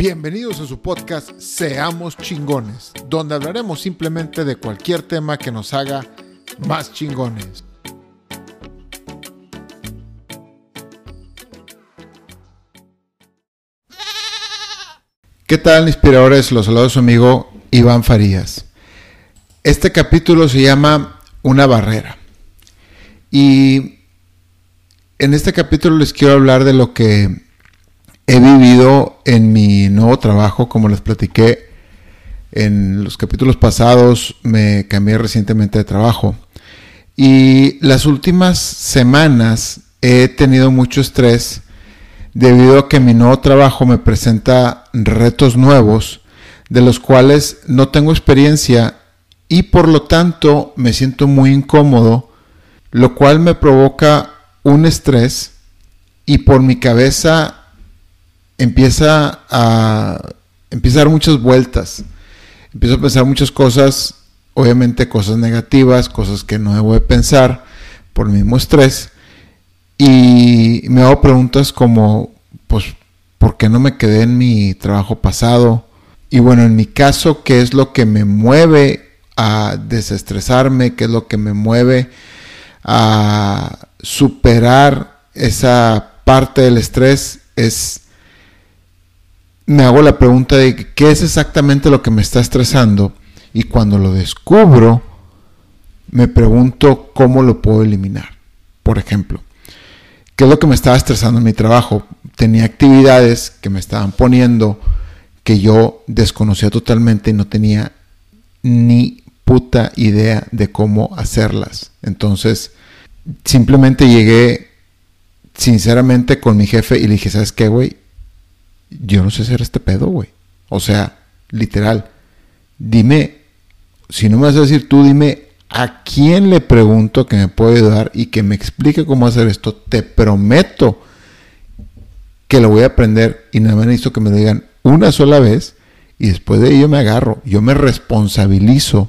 Bienvenidos a su podcast Seamos chingones, donde hablaremos simplemente de cualquier tema que nos haga más chingones. ¿Qué tal, inspiradores? Los saludos su amigo Iván Farías. Este capítulo se llama Una barrera. Y en este capítulo les quiero hablar de lo que he vivido en mi nuevo trabajo, como les platiqué en los capítulos pasados, me cambié recientemente de trabajo. Y las últimas semanas he tenido mucho estrés debido a que mi nuevo trabajo me presenta retos nuevos de los cuales no tengo experiencia y por lo tanto me siento muy incómodo, lo cual me provoca un estrés y por mi cabeza empieza a, empieza a dar muchas vueltas. Empiezo a pensar muchas cosas, obviamente cosas negativas, cosas que no debo de pensar por el mismo estrés. Y me hago preguntas como, pues, ¿por qué no me quedé en mi trabajo pasado? Y bueno, en mi caso, ¿qué es lo que me mueve a desestresarme? ¿Qué es lo que me mueve a superar esa parte del estrés? Es me hago la pregunta de qué es exactamente lo que me está estresando y cuando lo descubro, me pregunto cómo lo puedo eliminar. Por ejemplo, ¿qué es lo que me estaba estresando en mi trabajo? Tenía actividades que me estaban poniendo que yo desconocía totalmente y no tenía ni puta idea de cómo hacerlas. Entonces, simplemente llegué sinceramente con mi jefe y le dije, ¿sabes qué, güey? Yo no sé hacer este pedo, güey. O sea, literal, dime, si no me vas a decir tú, dime a quién le pregunto que me puede ayudar y que me explique cómo hacer esto. Te prometo que lo voy a aprender y nada más necesito que me lo digan una sola vez y después de ello me agarro. Yo me responsabilizo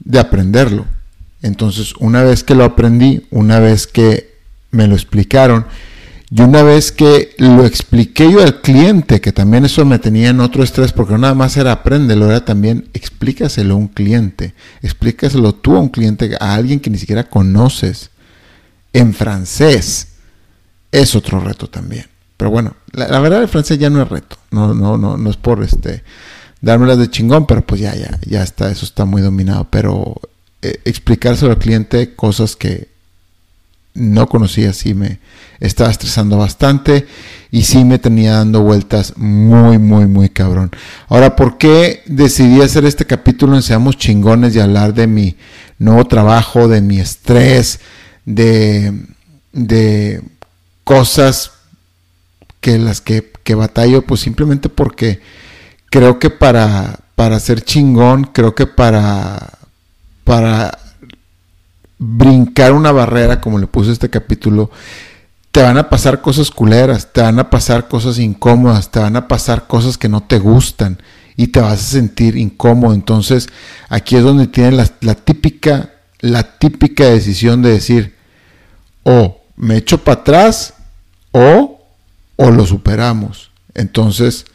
de aprenderlo. Entonces, una vez que lo aprendí, una vez que me lo explicaron, y una vez que lo expliqué yo al cliente, que también eso me tenía en otro estrés, porque nada más era apréndelo, era también explícaselo a un cliente, explícaselo tú a un cliente, a alguien que ni siquiera conoces, en francés. Es otro reto también. Pero bueno, la, verdad el francés ya no es reto, no, no, no, no es por este dármelas de chingón, pero pues ya, ya, ya está, eso está muy dominado. Pero eh, explicárselo al cliente cosas que no conocía, sí me estaba estresando bastante y sí me tenía dando vueltas muy, muy, muy cabrón. Ahora, ¿por qué decidí hacer este capítulo en Seamos Chingones y hablar de mi nuevo trabajo, de mi estrés, de, de cosas que las que, que batallo? Pues simplemente porque creo que para, para ser chingón, creo que para, para brincar una barrera, como le puse este capítulo, te van a pasar cosas culeras, te van a pasar cosas incómodas, te van a pasar cosas que no te gustan y te vas a sentir incómodo. Entonces, aquí es donde tienes la, típica, la típica decisión de decir, o me echo para atrás o, o lo superamos. Entonces,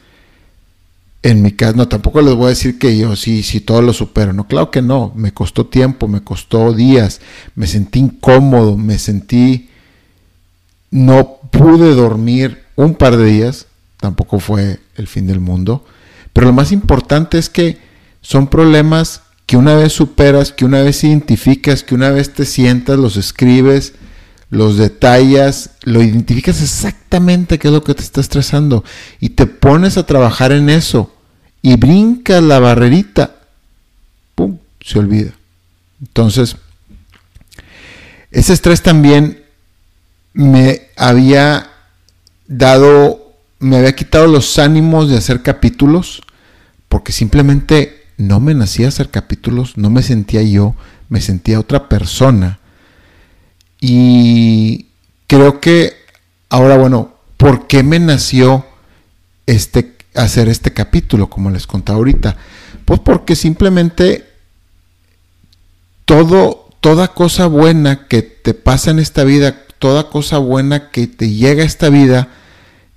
en mi caso, no, tampoco les voy a decir que yo sí, sí, todo lo supero. No, claro que no. Me costó tiempo, me costó días, me sentí incómodo, me sentí. No pude dormir un par de días, tampoco fue el fin del mundo. Pero lo más importante es que son problemas que una vez superas, que una vez identificas, que una vez te sientas, los escribes, los detallas, lo identificas exactamente qué es lo que te está estresando y te pones a trabajar en eso y brincas la barrerita, ¡pum! Se olvida. Entonces, ese estrés también me había dado, me había quitado los ánimos de hacer capítulos, porque simplemente no me nacía hacer capítulos, no me sentía yo, me sentía otra persona y creo que ahora, bueno, ¿por qué me nació este, hacer este capítulo, como les contaba ahorita? Pues porque simplemente todo, toda cosa buena que te pasa en esta vida, toda cosa buena que te llega a esta vida,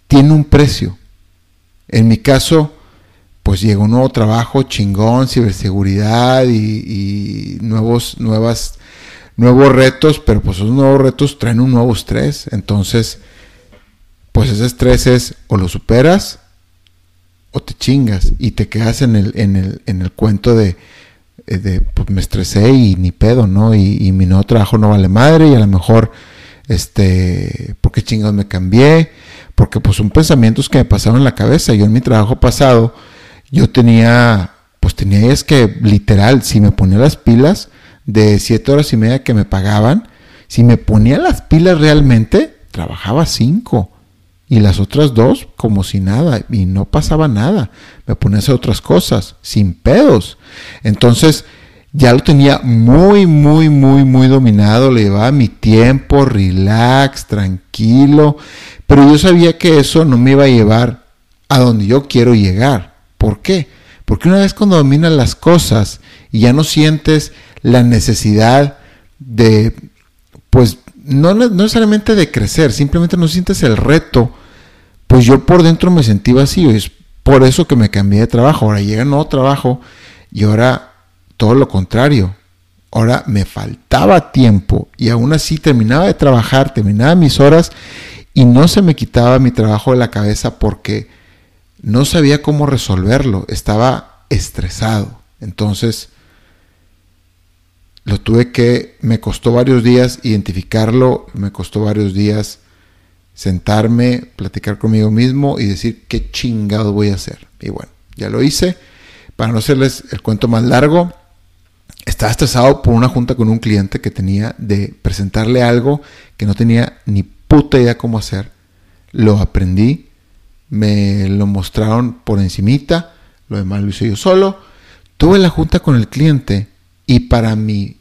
tiene un precio. En mi caso, pues llegó un nuevo trabajo chingón, ciberseguridad y, nuevos, nuevas, nuevos retos, pero pues esos nuevos retos traen un nuevo estrés. Entonces, pues ese estrés es o lo superas o te chingas y te quedas en el, en el, en el cuento de, de pues me estresé y ni pedo, ¿no? Y, y, mi nuevo trabajo no vale madre y a lo mejor, este, ¿por qué chingados me cambié? Porque pues son pensamientos que me pasaron en la cabeza. Yo en mi trabajo pasado, yo tenía, pues tenía es que literal, si me ponía las pilas de siete horas y media que me pagaban, si me ponía las pilas realmente, trabajaba cinco. Y las otras dos, como si nada, y no pasaba nada. Me ponía a hacer otras cosas, sin pedos. Entonces, ya lo tenía muy, muy, muy, muy dominado. Le llevaba mi tiempo, relax, tranquilo. Pero yo sabía que eso no me iba a llevar a donde yo quiero llegar. ¿Por qué? Porque una vez cuando dominas las cosas y ya no sientes la necesidad de, pues, no, necesariamente de crecer, simplemente no sientes el reto, pues yo por dentro me sentí vacío. Es por eso que me cambié de trabajo. Ahora llega un nuevo trabajo y ahora todo lo contrario. Ahora me faltaba tiempo y aún así terminaba de trabajar, terminaba mis horas y no se me quitaba mi trabajo de la cabeza porque no sabía cómo resolverlo, estaba estresado. Entonces, lo tuve que, me costó varios días identificarlo, me costó varios días sentarme, platicar conmigo mismo y decir qué chingado voy a hacer. Y bueno, ya lo hice. Para no hacerles el cuento más largo, estaba estresado por una junta con un cliente que tenía de presentarle algo que no tenía ni puta idea cómo hacer. Lo aprendí, me lo mostraron por encimita, lo demás lo hice yo solo. Tuve la junta con el cliente y para mi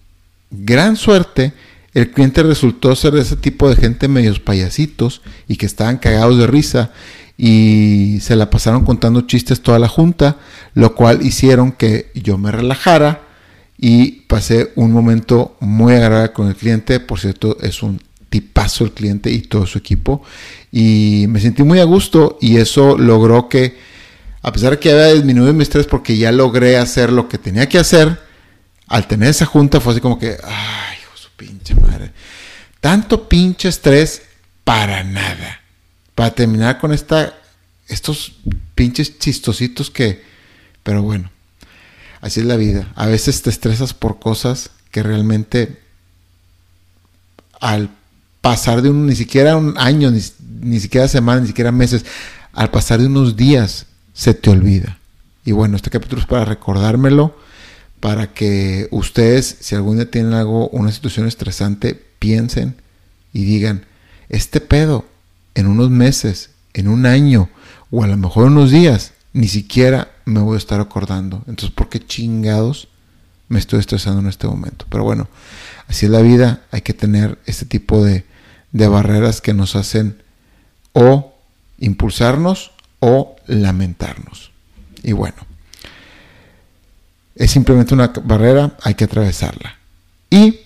gran suerte, el cliente resultó ser ese tipo de gente medios payasitos y que estaban cagados de risa y se la pasaron contando chistes toda la junta, lo cual hicieron que yo me relajara y pasé un momento muy agradable con el cliente. Por cierto, es un tipazo el cliente y todo su equipo. Y me sentí muy a gusto y eso logró que, a pesar de que había disminuido mi estrés porque ya logré hacer lo que tenía que hacer, al tener esa junta fue así como que, ay, hijo su pinche madre. Tanto pinche estrés para nada. Para terminar con esta, estos pinches chistositos que, pero bueno, así es la vida. A veces te estresas por cosas que realmente al pasar de un, ni siquiera un año, ni, siquiera semanas, ni siquiera meses, al pasar de unos días se te olvida. Y bueno, este capítulo es para recordármelo, para que ustedes, si algún día tienen algo, una situación estresante, piensen y digan, este pedo en unos meses, en un año, o a lo mejor unos días, ni siquiera me voy a estar acordando. Entonces, ¿por qué chingados me estoy estresando en este momento? Pero bueno, así es la vida, hay que tener este tipo de, de barreras que nos hacen o impulsarnos o lamentarnos. Y bueno, es simplemente una barrera, hay que atravesarla. Y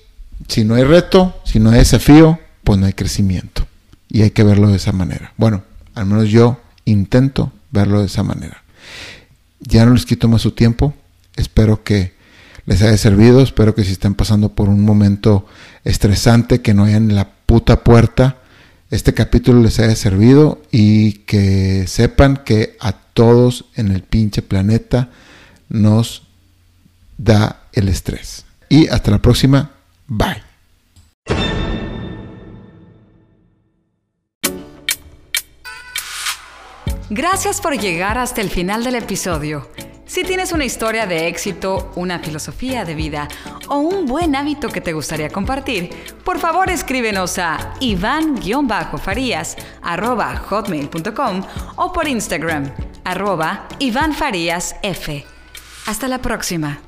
si no hay reto, si no hay desafío, pues no hay crecimiento. Y hay que verlo de esa manera. Bueno, al menos yo intento verlo de esa manera. Ya no les quito más su tiempo. Espero que les haya servido. Espero que si están pasando por un momento estresante, que no hayan la puta puerta este capítulo les haya servido y que sepan que a todos en el pinche planeta nos da el estrés. Y hasta la próxima. Bye. Gracias por llegar hasta el final del episodio. Si tienes una historia de éxito, una filosofía de vida o un buen hábito que te gustaría compartir, por favor escríbenos a iván-farías.hotmail.com o por Instagram, arroba Iván Farías F. Hasta la próxima.